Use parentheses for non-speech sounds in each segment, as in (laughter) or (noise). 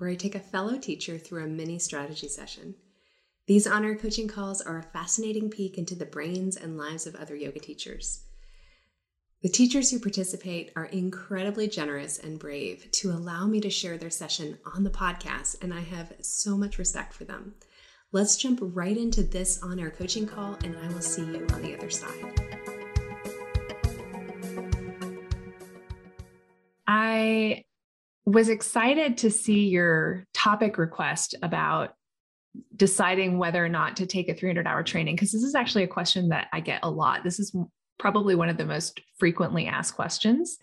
where I take a fellow teacher through a mini strategy session. These honor coaching calls are a fascinating peek into the brains and lives of other yoga teachers. The teachers who participate are incredibly generous and brave to allow me to share their session on the podcast, and I have so much respect for them. Let's jump right into this on air coaching call, and I will see you on the other side. I was excited to see your topic request about deciding whether or not to take a 300 hour training because this is actually a question that I get a lot. This is probably one of the most frequently asked questions.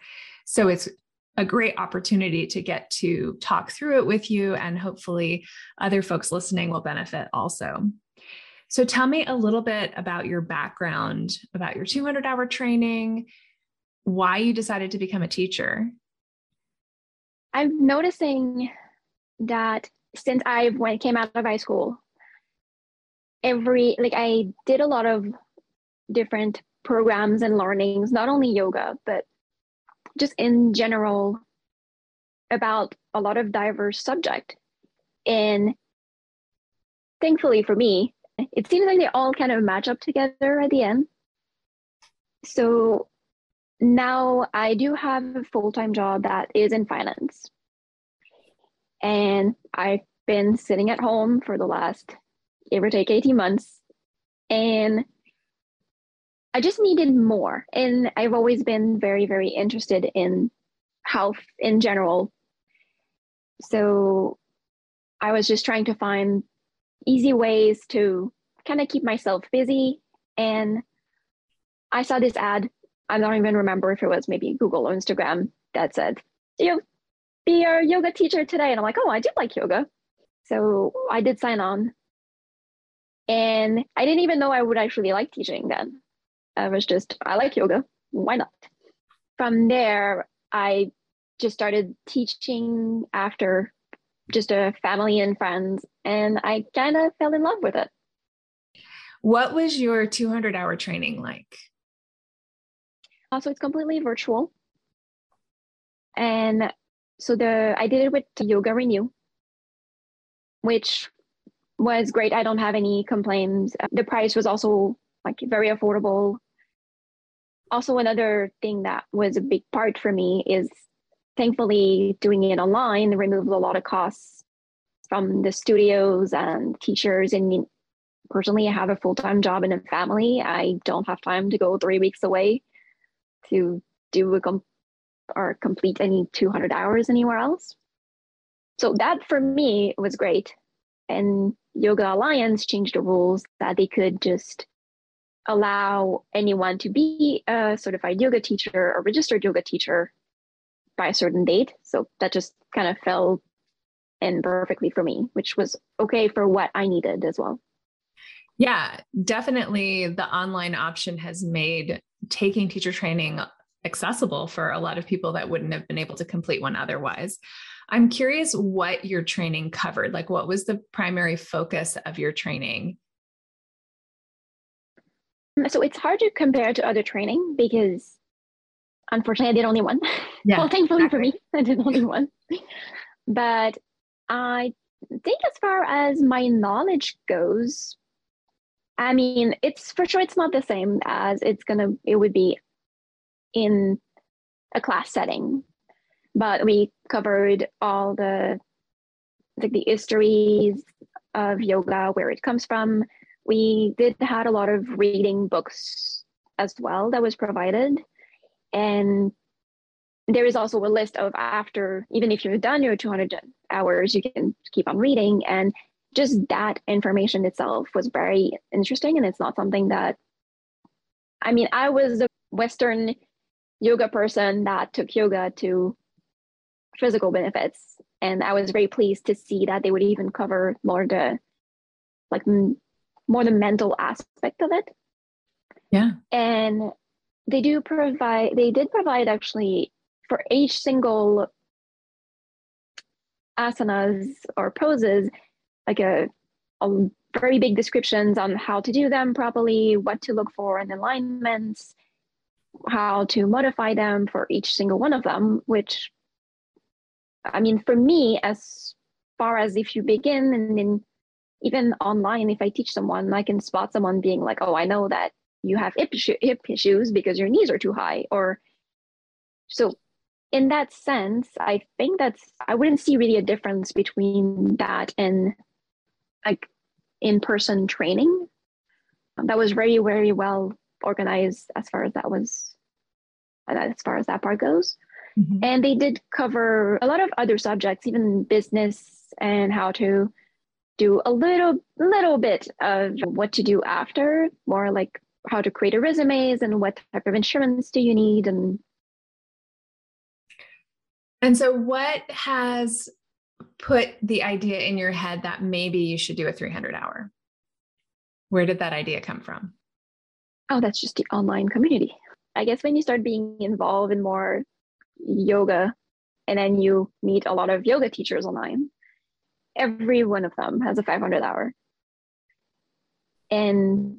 So it's a great opportunity to get to talk through it with you, and hopefully, other folks listening will benefit also. So, tell me a little bit about your background, about your 200 hour training, why you decided to become a teacher. I'm noticing that since I when came out of high school, every like I did a lot of different programs and learnings, not only yoga, but just in general about a lot of diverse subject. And thankfully for me, it seems like they all kind of match up together at the end. So now I do have a full-time job that is in finance. And I've been sitting at home for the last give or take 18 months. And I just needed more. And I've always been very, very interested in health in general. So I was just trying to find easy ways to kind of keep myself busy. And I saw this ad. I don't even remember if it was maybe Google or Instagram that said, you be a yoga teacher today. And I'm like, oh, I do like yoga. So I did sign on. And I didn't even know I would actually like teaching then. I was just, I like yoga. Why not? From there, I just started teaching after just a family and friends, and I kind of fell in love with it. What was your 200 hour training like? Also, it's completely virtual. And so the I did it with Yoga Renew, which was great. I don't have any complaints. Uh, the price was also like very affordable. Also, another thing that was a big part for me is thankfully doing it online removed a lot of costs from the studios and teachers. And personally, I have a full time job and a family. I don't have time to go three weeks away to do a or complete any 200 hours anywhere else. So that for me was great. And Yoga Alliance changed the rules that they could just allow anyone to be a certified yoga teacher or registered yoga teacher by a certain date. So that just kind of fell in perfectly for me, which was okay for what I needed as well. Yeah, definitely the online option has made taking teacher training accessible for a lot of people that wouldn't have been able to complete one otherwise. I'm curious what your training covered. Like, what was the primary focus of your training? Um, so it's hard to compare to other training because unfortunately I did only one. (laughs) Yeah, well, thankfully exactly. for me, I did only one. (laughs) But I think as far as my knowledge goes, I mean, it's for sure it's not the same as it's gonna it would be in a class setting, but we covered all the like the histories of yoga, where it comes from. We did had a lot of reading books as well that was provided, and there is also a list of after even if you've done your 200 hours, you can keep on reading. And just that information itself was very interesting and it's not something that i mean i was a western yoga person that took yoga to physical benefits. And I was very pleased to see that they would even cover more the like m- more the mental aspect of it. Yeah. And they do provide, they did provide actually for each single asanas or poses, like a, a very big descriptions on how to do them properly, what to look for in alignments, how to modify them for each single one of them, which I mean, for me, as far as if you begin and then even online, if I teach someone, I can spot someone being like, oh, I know that you have hip, hip issues because your knees are too high. Or so in that sense, I think that's, I wouldn't see really a difference between that and like in person training. That was very, very well organized as far as that was, as far as that part goes. Mm-hmm. And they did cover a lot of other subjects, even business and how to do a little little bit of what to do after, more like how to create a resumes and what type of insurance do you need and and so what has put the idea in your head that maybe you should do a 300 hour? Where did that idea come from? Oh, that's just the online community. I guess when you start being involved in more yoga and then you meet a lot of yoga teachers online every one of them has a 500 hour and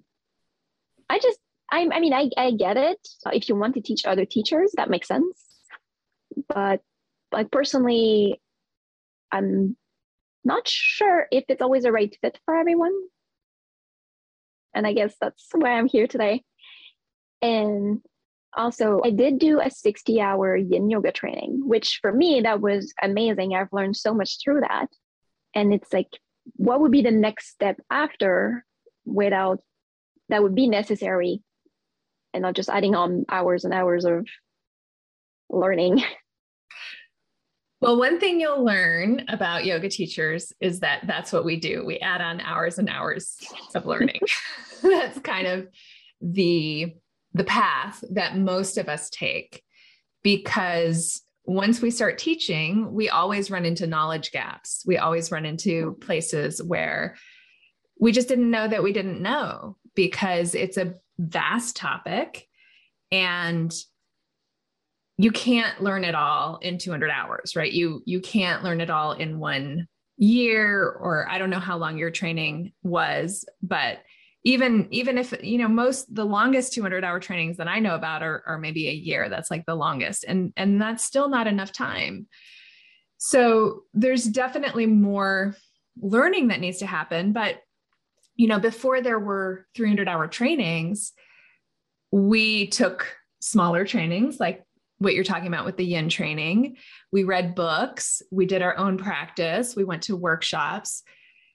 i just i, I mean I, I get it if you want to teach other teachers that makes sense but like personally i'm not sure if it's always a right fit for everyone. And i guess that's why i'm here today. And also i did do a 60 hour yin yoga training which for me that was amazing. I've learned so much through that. And it's like what would be the next step after without that would be necessary and not just adding on hours and hours of learning (laughs) Well, one thing you'll learn about yoga teachers is that that's what we do. We add on hours and hours of learning. (laughs) (laughs) that's kind of the the path that most of us take because once we start teaching, we always run into knowledge gaps. We always run into places where we just didn't know that we didn't know because it's a vast topic and you can't learn it all in 200 hours, right? You you can't learn it all in one year or I don't know how long your training was, but even even if you know most the longest 200 hour trainings that i know about are, are maybe a year that's like the longest and and that's still not enough time so there's definitely more learning that needs to happen but you know before there were 300 hour trainings we took smaller trainings like what you're talking about with the yin training we read books we did our own practice we went to workshops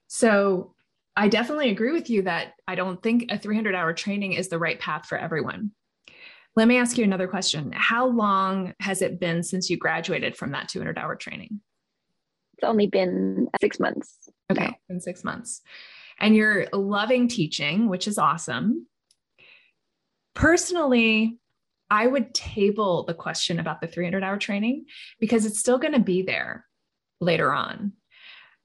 so I definitely agree with you that I don't think a 300 hour training is the right path for everyone. Let me ask you another question. How long has it been since you graduated from that 200 hour training? It's only been six months. Okay, now. in six months. And you're loving teaching, which is awesome. Personally, I would table the question about the 300 hour training because it's still going to be there later on.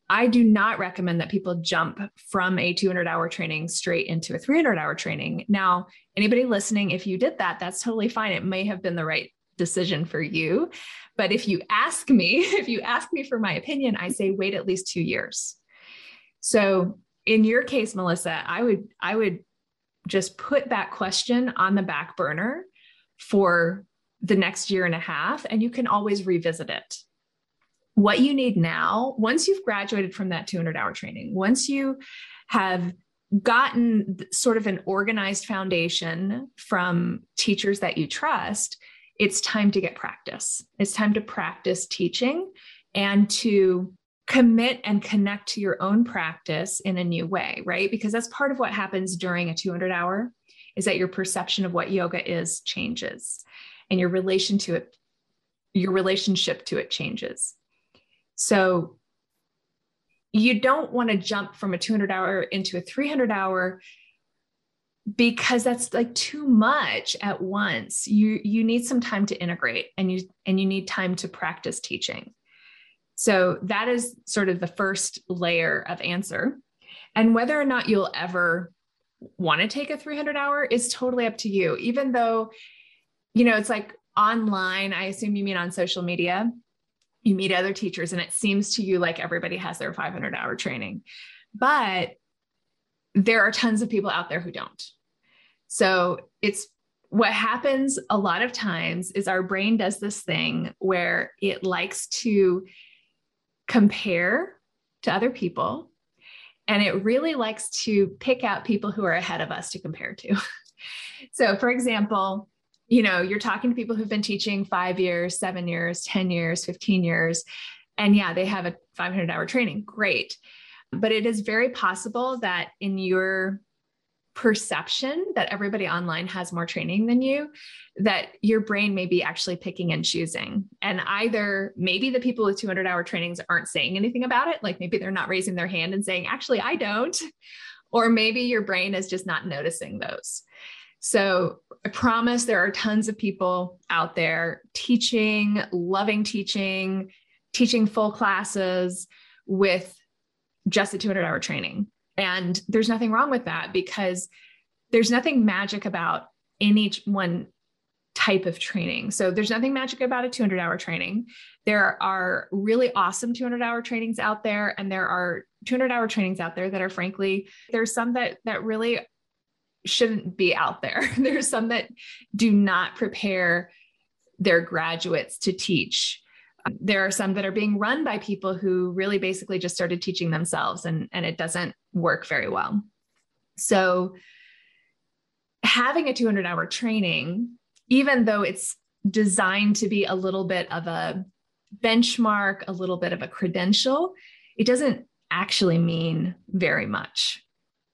I do not recommend that people jump from a 200 hour training straight into a 300 hour training. Now, anybody listening, if you did that, that's totally fine. It may have been the right decision for you. But if you ask me, (laughs) if you ask me for my opinion, I say wait at least two years. So in your case, Melissa, I would, I would just put that question on the back burner for the next year and a half, and you can always revisit it what you need now, once you've graduated from that 200 hour training, once you have gotten sort of an organized foundation from teachers that you trust, it's time to get practice. It's time to practice teaching and to commit and connect to your own practice in a new way, right? Because that's part of what happens during a 200 hour is that your perception of what yoga is changes and your relation to it your relationship to it changes. So you don't want to jump from a 200 hour into a 300 hour because that's like too much at once. You you need some time to integrate and you and you need time to practice teaching. So that is sort of the first layer of answer. And whether or not you'll ever want to take a 300 hour is totally up to you. Even though, you know, it's like online, I assume you mean on social media, you meet other teachers and it seems to you like everybody has their 500 hour training. But there are tons of people out there who don't. So it's what happens a lot of times is our brain does this thing where it likes to compare to other people and it really likes to pick out people who are ahead of us to compare to. (laughs) so, for example, you know, you're talking to people who've been teaching five years, seven years, 10 years, 15 years, and yeah, they have a 500 hour training. Great. But it is very possible that in your perception that everybody online has more training than you, that your brain may be actually picking and choosing. And either maybe the people with 200 hour trainings aren't saying anything about it, like maybe they're not raising their hand and saying, actually, I don't. Or maybe your brain is just not noticing those. So I promise there are tons of people out there teaching, loving teaching, teaching full classes with just a 200 hour training. And there's nothing wrong with that because there's nothing magic about any one type of training. So there's nothing magic about a 200 hour training. There are really awesome 200 hour trainings out there and there are 200 hour trainings out there that are frankly there's some that that really shouldn't be out there. (laughs) there's some that do not prepare their graduates to teach there are some that are being run by people who really basically just started teaching themselves and, and it doesn't work very well. So, having a 200 hour training, even though it's designed to be a little bit of a benchmark, a little bit of a credential, it doesn't actually mean very much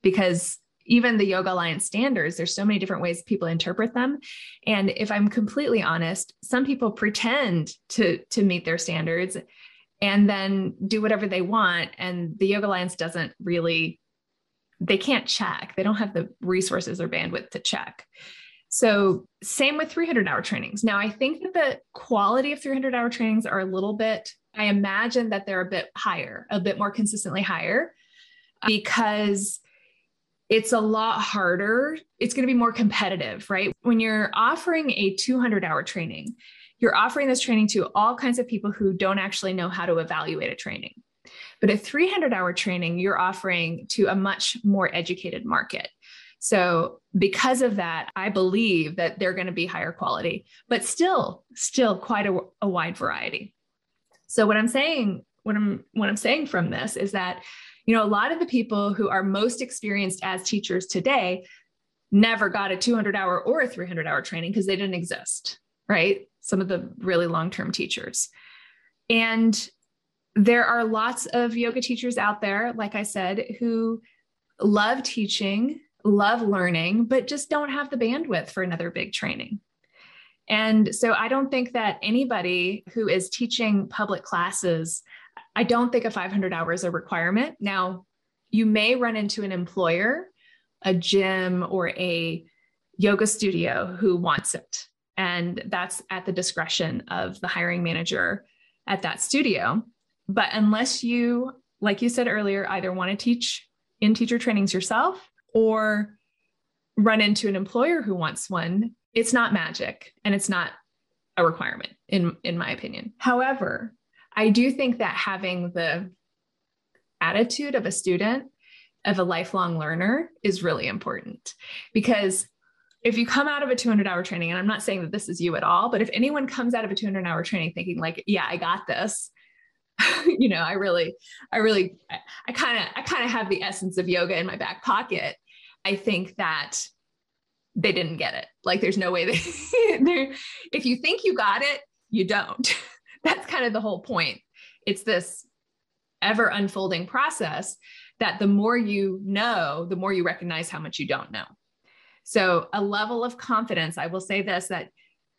because even the Yoga Alliance standards, there's so many different ways people interpret them. And if I'm completely honest, some people pretend to, to meet their standards and then do whatever they want. And the Yoga Alliance doesn't really, they can't check. They don't have the resources or bandwidth to check. So, same with 300 hour trainings. Now, I think that the quality of 300 hour trainings are a little bit, I imagine that they're a bit higher, a bit more consistently higher because it's a lot harder. It's going to be more competitive, right? When you're offering a 200 hour training, you're offering this training to all kinds of people who don't actually know how to evaluate a training. But a 300 hour training, you're offering to a much more educated market. So, because of that, I believe that they're going to be higher quality, but still, still quite a, a wide variety. So, what I'm saying, what I'm what I'm saying from this is that you know, a lot of the people who are most experienced as teachers today never got a 200 hour or a 300 hour training because they didn't exist, right? Some of the really long term teachers. And there are lots of yoga teachers out there, like I said, who love teaching, love learning, but just don't have the bandwidth for another big training. And so I don't think that anybody who is teaching public classes I don't think a 500 hour is a requirement. Now, you may run into an employer, a gym, or a yoga studio who wants it. And that's at the discretion of the hiring manager at that studio. But unless you, like you said earlier, either want to teach in teacher trainings yourself or run into an employer who wants one, it's not magic and it's not a requirement in in my opinion. However, I do think that having the attitude of a student, of a lifelong learner, is really important because if you come out of a 200 hour training, and I'm not saying that this is you at all, but if anyone comes out of a 200 hour training thinking, like, yeah, I got this, (laughs) you know, I really, I really, I kind of, I kind of have the essence of yoga in my back pocket. I think that they didn't get it. Like, there's no way they, (laughs) if you think you got it, you don't. (laughs) that's kind of the whole point. It's this ever unfolding process that the more you know, the more you recognize how much you don't know. So, a level of confidence, I will say this that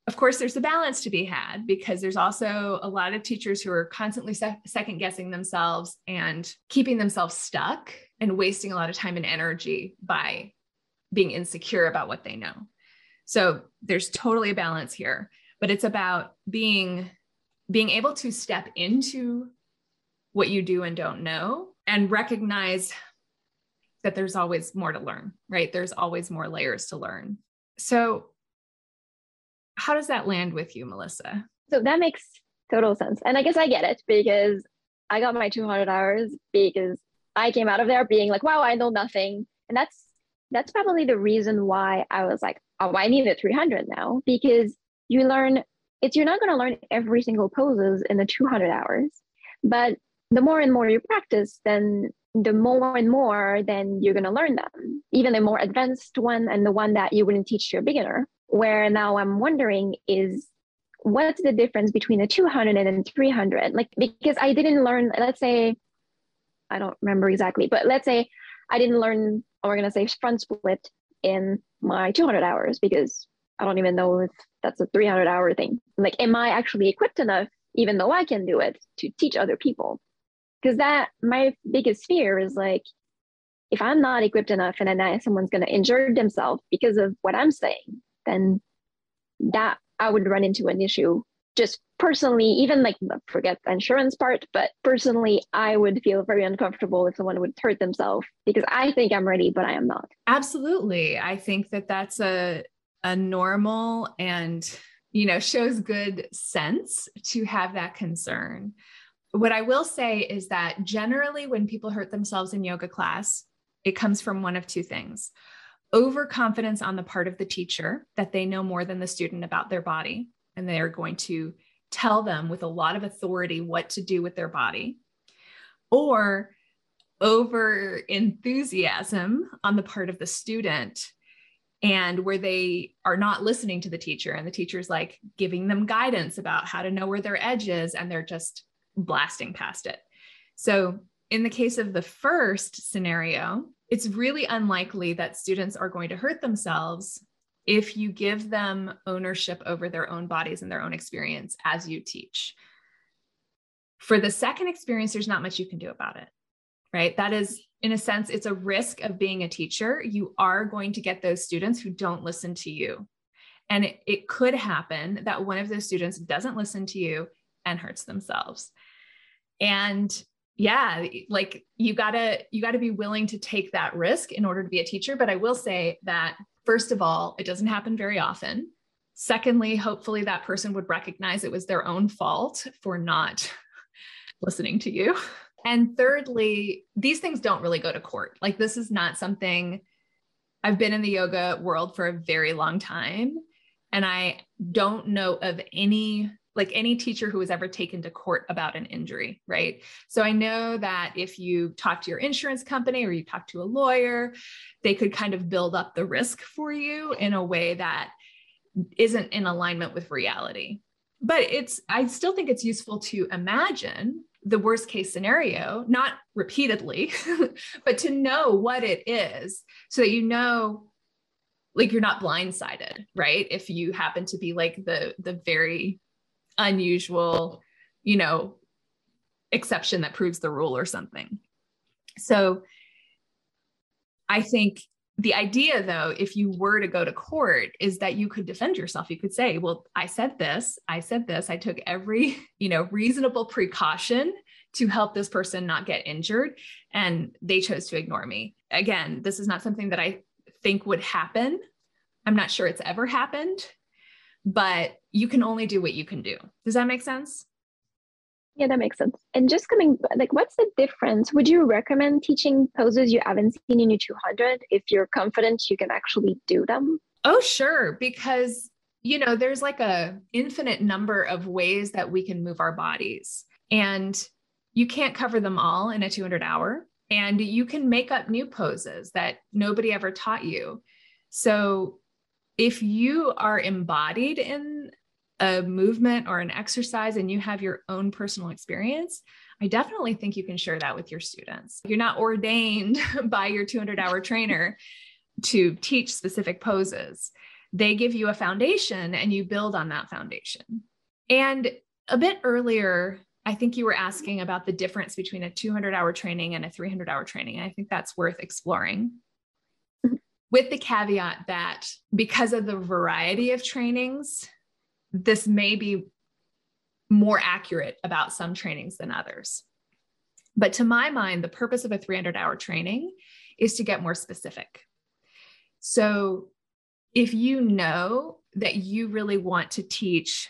of course, there's a balance to be had because there's also a lot of teachers who are constantly se- second guessing themselves and keeping themselves stuck and wasting a lot of time and energy by being insecure about what they know. So there's totally a balance here, but it's about being being able to step into what you do and don't know and recognize that there's always more to learn, right? There's always more layers to learn. So, how does that land with you, Melissa? So, that makes total sense. And I guess I get it because I got my 200 hours because I came out of there being like, wow, I know nothing. And that's that's probably the reason why I was like, oh, I need a 300 now because you learn it's you're not going to learn every single poses in the 200 hours, but the more and more you practice, then the more and more then you're going to learn them. Even the more advanced one and the one that you wouldn't teach to a beginner. Where now I'm wondering is what's the difference between a 200 and a 300 like because i didn't learn let's say i don't remember exactly but let's say i didn't learn we're going to say front split in my 200 hours because i don't even know if that's a 300 hour thing like am i actually equipped enough even though i can do it to teach other people because that my biggest fear is like if i'm not equipped enough and then someone's going to injure themselves because of what i'm saying then that I would run into an issue just personally, even like forget the insurance part, but personally, I would feel very uncomfortable if someone would hurt themselves because I think I'm ready, but I am not. Absolutely. I think that that's a, a normal and, you know, shows good sense to have that concern. What I will say is that generally, when people hurt themselves in yoga class, it comes from one of two things overconfidence on the part of the teacher that they know more than the student about their body and they are going to tell them with a lot of authority what to do with their body or over enthusiasm on the part of the student and where they are not listening to the teacher and the teacher's like giving them guidance about how to know where their edge is and they're just blasting past it so in the case of the first scenario it's really unlikely that students are going to hurt themselves if you give them ownership over their own bodies and their own experience as you teach. For the second experience, there's not much you can do about it, right? That is, in a sense, it's a risk of being a teacher. You are going to get those students who don't listen to you. And it, it could happen that one of those students doesn't listen to you and hurts themselves. And yeah like you gotta you gotta be willing to take that risk in order to be a teacher but i will say that first of all it doesn't happen very often secondly hopefully that person would recognize it was their own fault for not (laughs) listening to you and thirdly these things don't really go to court like this is not something i've been in the yoga world for a very long time and i don't know of any like any teacher who was ever taken to court about an injury, right? So I know that if you talk to your insurance company or you talk to a lawyer, they could kind of build up the risk for you in a way that isn't in alignment with reality. But it's, I still think it's useful to imagine the worst case scenario, not repeatedly, (laughs) but to know what it is so that you know like you're not blindsided right if you happen to be like the the very unusual, you know, exception that proves the rule or something. So I think the idea though if you were to go to court is that you could defend yourself you could say well i said this i said this i took every (laughs) you know reasonable precaution to help this person not get injured and they chose to ignore me again this is not something that i think would happen i'm not sure it's ever happened but you can only do what you can do. Does that make sense? Yeah, that makes sense. And just coming, like, what's the difference? Would you recommend teaching poses you haven't seen in your 200 if you're confident you can actually do them? Oh, sure. Because, you know, there's like a infinite number of ways that we can move our bodies. And you can't cover them all in a 200 hour. And you can make up new poses that nobody ever taught you. So if you are embodied in a movement or an exercise and you have your own personal experience, I definitely think you can share that with your students. You're not ordained (laughs) by your 200 hour trainer to teach specific poses. They give you a foundation and you build on that foundation. And a bit earlier, I think you were asking about the difference between a 200 hour training and a 300 hour training. I think that's worth exploring mm-hmm. with the caveat that because of the variety of trainings, this may be more accurate about some trainings than others. But to my mind, the purpose of a 300 hour training is to get more specific. So if you know that you really want to teach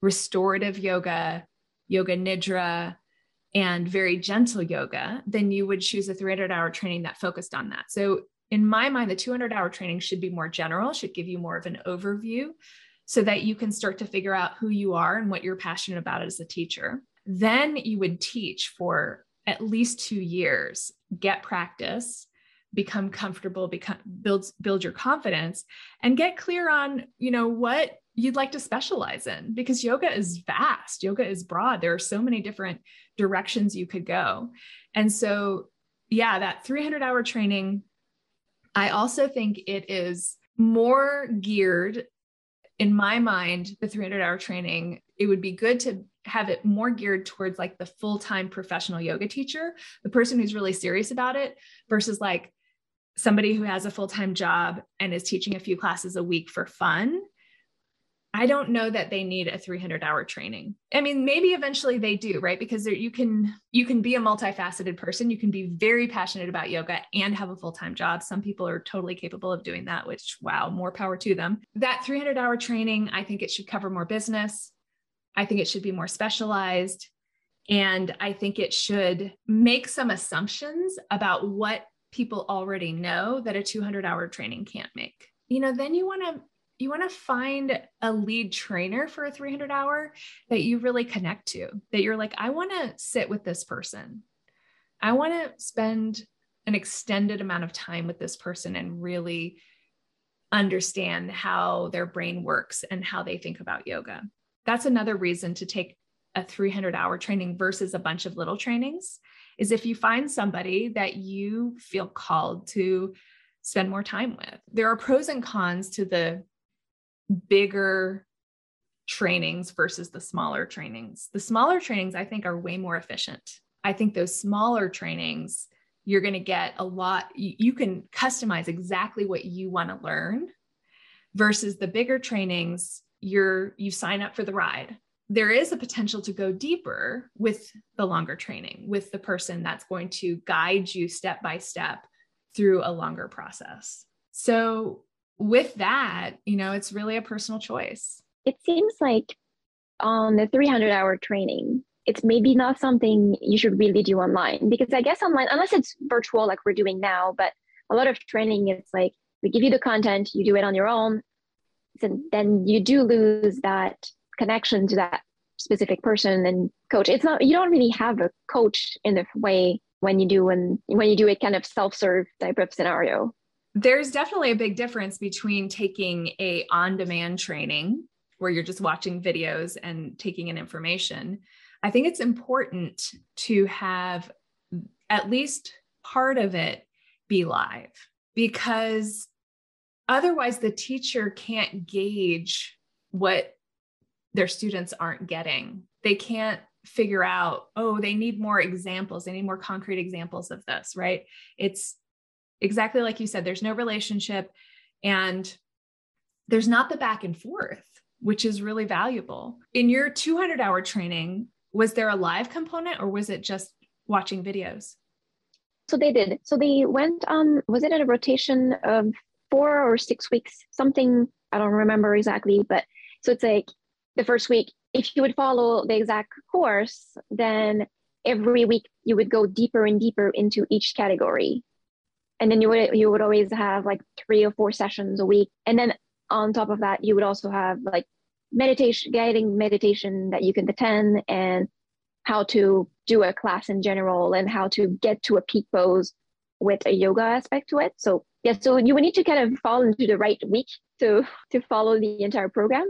restorative yoga, yoga nidra, and very gentle yoga, then you would choose a 300 hour training that focused on that. So, in my mind, the 200 hour training should be more general, should give you more of an overview so that you can start to figure out who you are and what you're passionate about as a teacher. Then you would teach for at least two years, get practice, become comfortable, become build build your confidence, and get clear on you know what you'd like to specialize in because yoga is vast, yoga is broad. There are so many different directions you could go, and so yeah, that 300 hour training. I also think it is more geared in my mind, the 300 hour training, it would be good to have it more geared towards like the full time professional yoga teacher, the person who's really serious about it, versus like somebody who has a full time job and is teaching a few classes a week for fun. I don't know that they need a 300 hour training. I mean, maybe eventually they do, right? Because you can you can be a multifaceted person. You can be very passionate about yoga and have a full time job. Some people are totally capable of doing that, which wow, more power to them. That 300 hour training, I think it should cover more business. I think it should be more specialized. And I think it should make some assumptions about what people already know that a 200 hour training can't make. You know, then you want to you want to find a lead trainer for a 300 hour that you really connect to, that you're like, I want to sit with this person. I want to spend an extended amount of time with this person and really understand how their brain works and how they think about yoga that's another reason to take a 300 hour training versus a bunch of little trainings is if you find somebody that you feel called to spend more time with. There are pros and cons to the bigger trainings versus the smaller trainings. The smaller trainings, I think, are way more efficient. I think those smaller trainings, you're going to get a lot, you, can customize exactly what you want to learn versus the bigger trainings you're you sign up for the ride there is a potential to go deeper with the longer training with the person that's going to guide you step by step through a longer process so with that you know it's really a personal choice. It seems like on the 300 hour training it's maybe not something you should really do online because i guess online unless it's virtual like we're doing now but a lot of training it's like we give you the content you do it on your own and then you do lose that connection to that specific person and coach. It's not you don't really have a coach in the way when you do when when you do it kind of self-serve type of scenario there's definitely a big difference between taking a on-demand training where you're just watching videos and taking in information i think it's important to have at least part of it be live because Otherwise, the teacher can't gauge what their students aren't getting. They can't figure out, oh, they need more examples. They need more concrete examples of this, right? It's exactly like you said, there's no relationship and there's not the back and forth, which is really valuable. In your 200 hour training, was there a live component or was it just watching videos? So they did. So they went on, was it at a rotation of four or six weeks, something I don't remember exactly, but so it's like the first week, if you would follow the exact course, then every week you would go deeper and deeper into each category. And then you would you would always have like three or four sessions a week. And then on top of that, you would also have like meditation, guiding meditation that you can attend and how to do a class in general and how to get to a peak pose with a yoga aspect to it. So yeah, so you would need to kind of fall into the right week to to follow the entire program.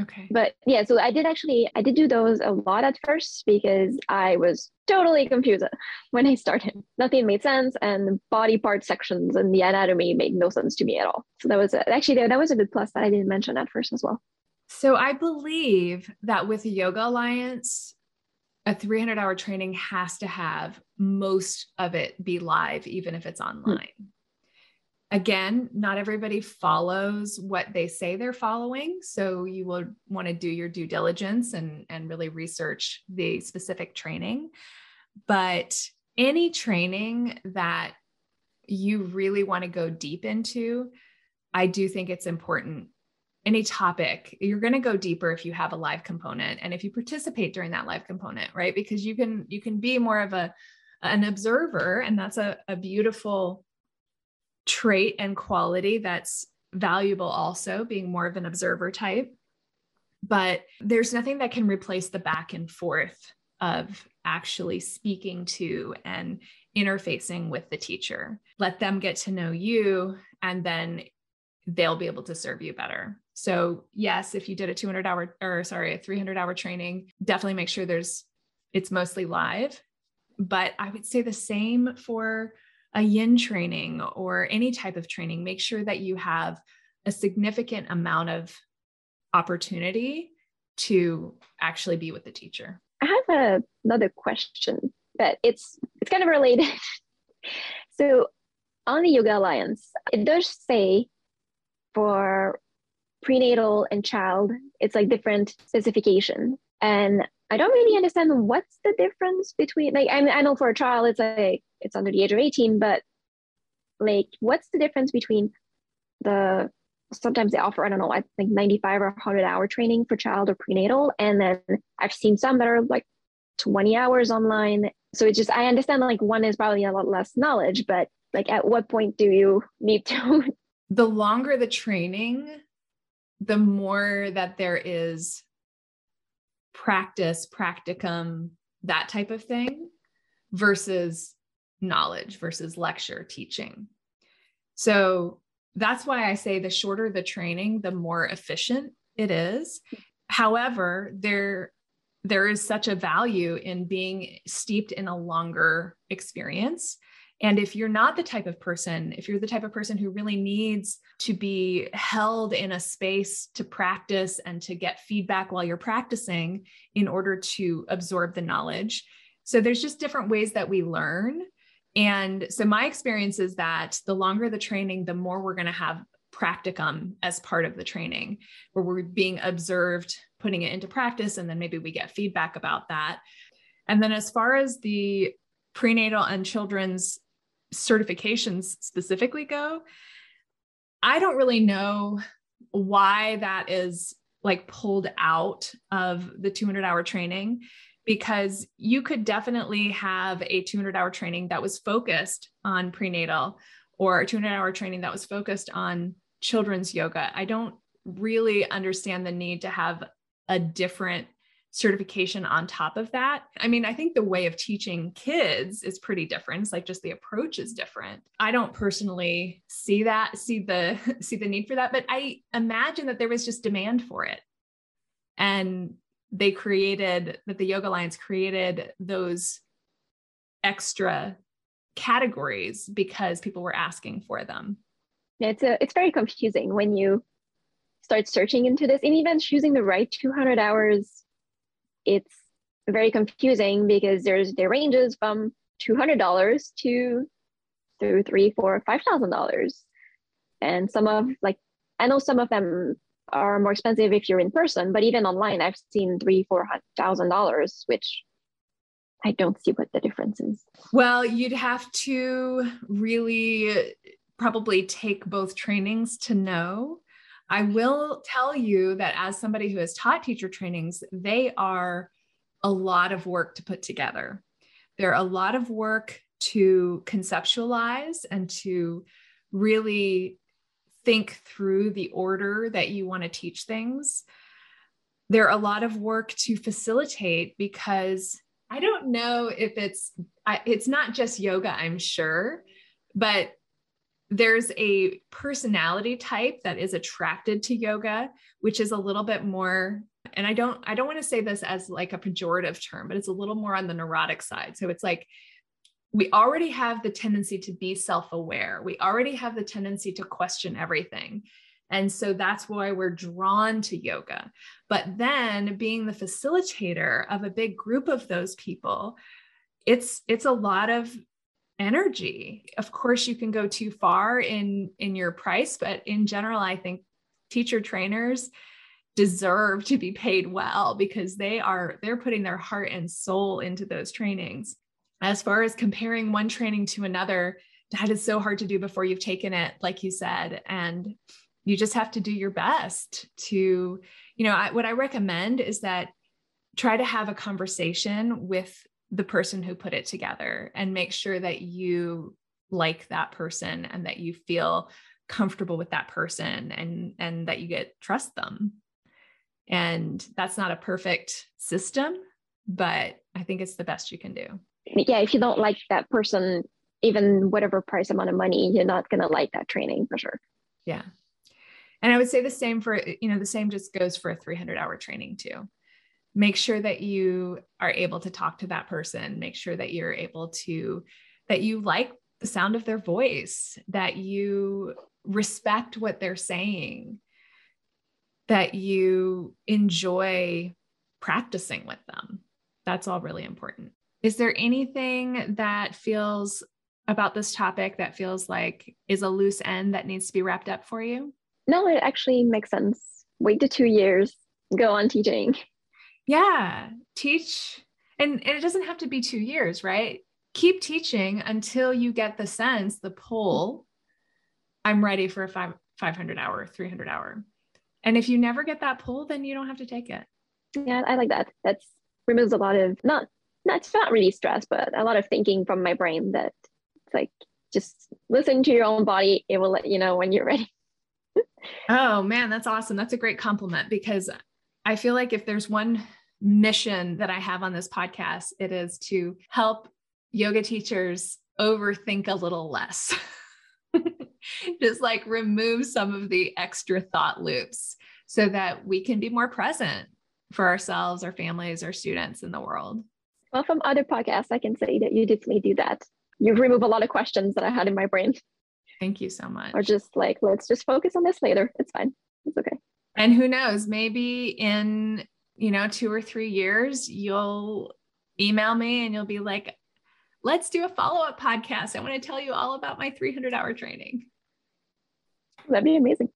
Okay. But yeah, so I did actually I did do those a lot at first because I was totally confused (laughs) when I started. Nothing made sense, and body part sections and the anatomy made no sense to me at all. So that was a, actually that was a good plus that I didn't mention at first as well. So I believe that with the Yoga Alliance, a 300 hour training has to have most of it be live, even if it's online. Mm. Again, not everybody follows what they say they're following. So you would want to do your due diligence and, and really research the specific training. But any training that you really want to go deep into, I do think it's important. Any topic, you're going to go deeper if you have a live component and if you participate during that live component, right? Because you can you can be more of a an observer, and that's a, a beautiful trait and quality that's valuable also being more of an observer type but there's nothing that can replace the back and forth of actually speaking to and interfacing with the teacher. Let them get to know you, and then they'll be able to serve you better. So, yes, if you did a 200 hour or sorry, a 300 hour training, definitely make sure there's it's mostly live. But I would say the same for a yin training or any type of training. Make sure that you have a significant amount of opportunity to actually be with the teacher. I have a, another question, but it's it's kind of related. (laughs) so on the Yoga Alliance, it does say for prenatal and child, it's like different specification. And I don't really understand what's the difference between like I mean I know for a child it's like it's under the age of 18, but like what's the difference between the sometimes they offer, I don't know, I think 95 or 100 hour training for child or prenatal. And then I've seen some that are like 20 hours online. So it's just, I understand like one is probably a lot less knowledge, but like at what point do you need to? (laughs) The longer the training, the more that there is practice, practicum, that type of thing versus knowledge versus lecture teaching. So that's why I say the shorter the training, the more efficient it is. However, there there is such a value in being steeped in a longer experience. And if you're not the type of person, if you're the type of person who really needs to be held in a space to practice and to get feedback while you're practicing in order to absorb the knowledge. So there's just different ways that we learn. And so my experience is that the longer the training, the more we're going to have practicum as part of the training, where we're being observed, putting it into practice, and then maybe we get feedback about that. And then as far as the prenatal and children's certifications specifically go, I don't really know why that is like pulled out of the 200 hour training because you could definitely have a 200 hour training that was focused on prenatal or a 200 hour training that was focused on children's yoga. I don't really understand the need to have a different certification on top of that. I mean, I think the way of teaching kids is pretty different. It's like just the approach is different. I don't personally see that, see the (laughs) see the need for that, but I imagine that there was just demand for it. And they created that the yoga alliance created those extra categories because people were asking for them yeah it's a, it's very confusing when you start searching into this and even choosing the right 200 hours it's very confusing because there's there ranges from $200 to through three four five thousand dollars and some of like i know some of them are more expensive if you're in person, but even online, I've seen three, four thousand dollars, which I don't see what the difference is. Well, you'd have to really probably take both trainings to know. I will tell you that as somebody who has taught teacher trainings, they are a lot of work to put together. They're a lot of work to conceptualize and to really think through the order that you want to teach things. There are a lot of work to facilitate because I don't know if it's it's not just yoga, I'm sure, but there's a personality type that is attracted to yoga, which is a little bit more and I don't I don't want to say this as like a pejorative term, but it's a little more on the neurotic side. So it's like we already have the tendency to be self aware. We already have the tendency to question everything. And so that's why we're drawn to yoga. But then being the facilitator of a big group of those people, it's it's a lot of energy. Of course you can go too far in in your price, but in general I think teacher trainers deserve to be paid well because they are they're putting their heart and soul into those trainings as far as comparing one training to another, that is so hard to do before you've taken it, like you said. And you just have to do your best to, you know, I, what I recommend is that try to have a conversation with the person who put it together and make sure that you like that person and that you feel comfortable with that person and and that you get trust them. And that's not a perfect system but i think it's the best you can do. Yeah if you don't like that person even whatever price amount of money you're not going to like that training for sure. Yeah. And i would say the same for you know the same just goes for a 300 hour training too make sure that you are able to talk to that person. Make sure that you're able to that you like the sound of their voice that you respect what they're saying that you enjoy practicing with them. That's all really important. Is there anything that feels about this topic that feels like is a loose end that needs to be wrapped up for you? No it actually makes sense. Wait to two years. Go on teaching yeah teach and, and it doesn't have to be two years right? Keep teaching until you get the sense the pull i'm ready for a five, 500 hour 300 hour. And if you never get that pull then you don't have to take it. Yeah i like that. That's removes a lot of not that's not really stress but a lot of thinking from my brain that it's like just listen to your own body. It will let you know when you're ready. (laughs) Oh man that's awesome. That's a great compliment because i feel like if there's one mission that I have on this podcast. It is to help yoga teachers overthink a little less. (laughs) Just like remove some of the extra thought loops so that we can be more present for ourselves, our families, our students in the world. Well, from other podcasts, I can say that you definitely do that. You've removed a lot of questions that I had in my brain. Thank you so much. Or just like, let's just focus on this later. It's fine. It's okay. And who knows, maybe in you know, two or three years, you'll email me and you'll be like, let's do a follow up podcast. I want to tell you all about my 300 hour training. That'd be amazing.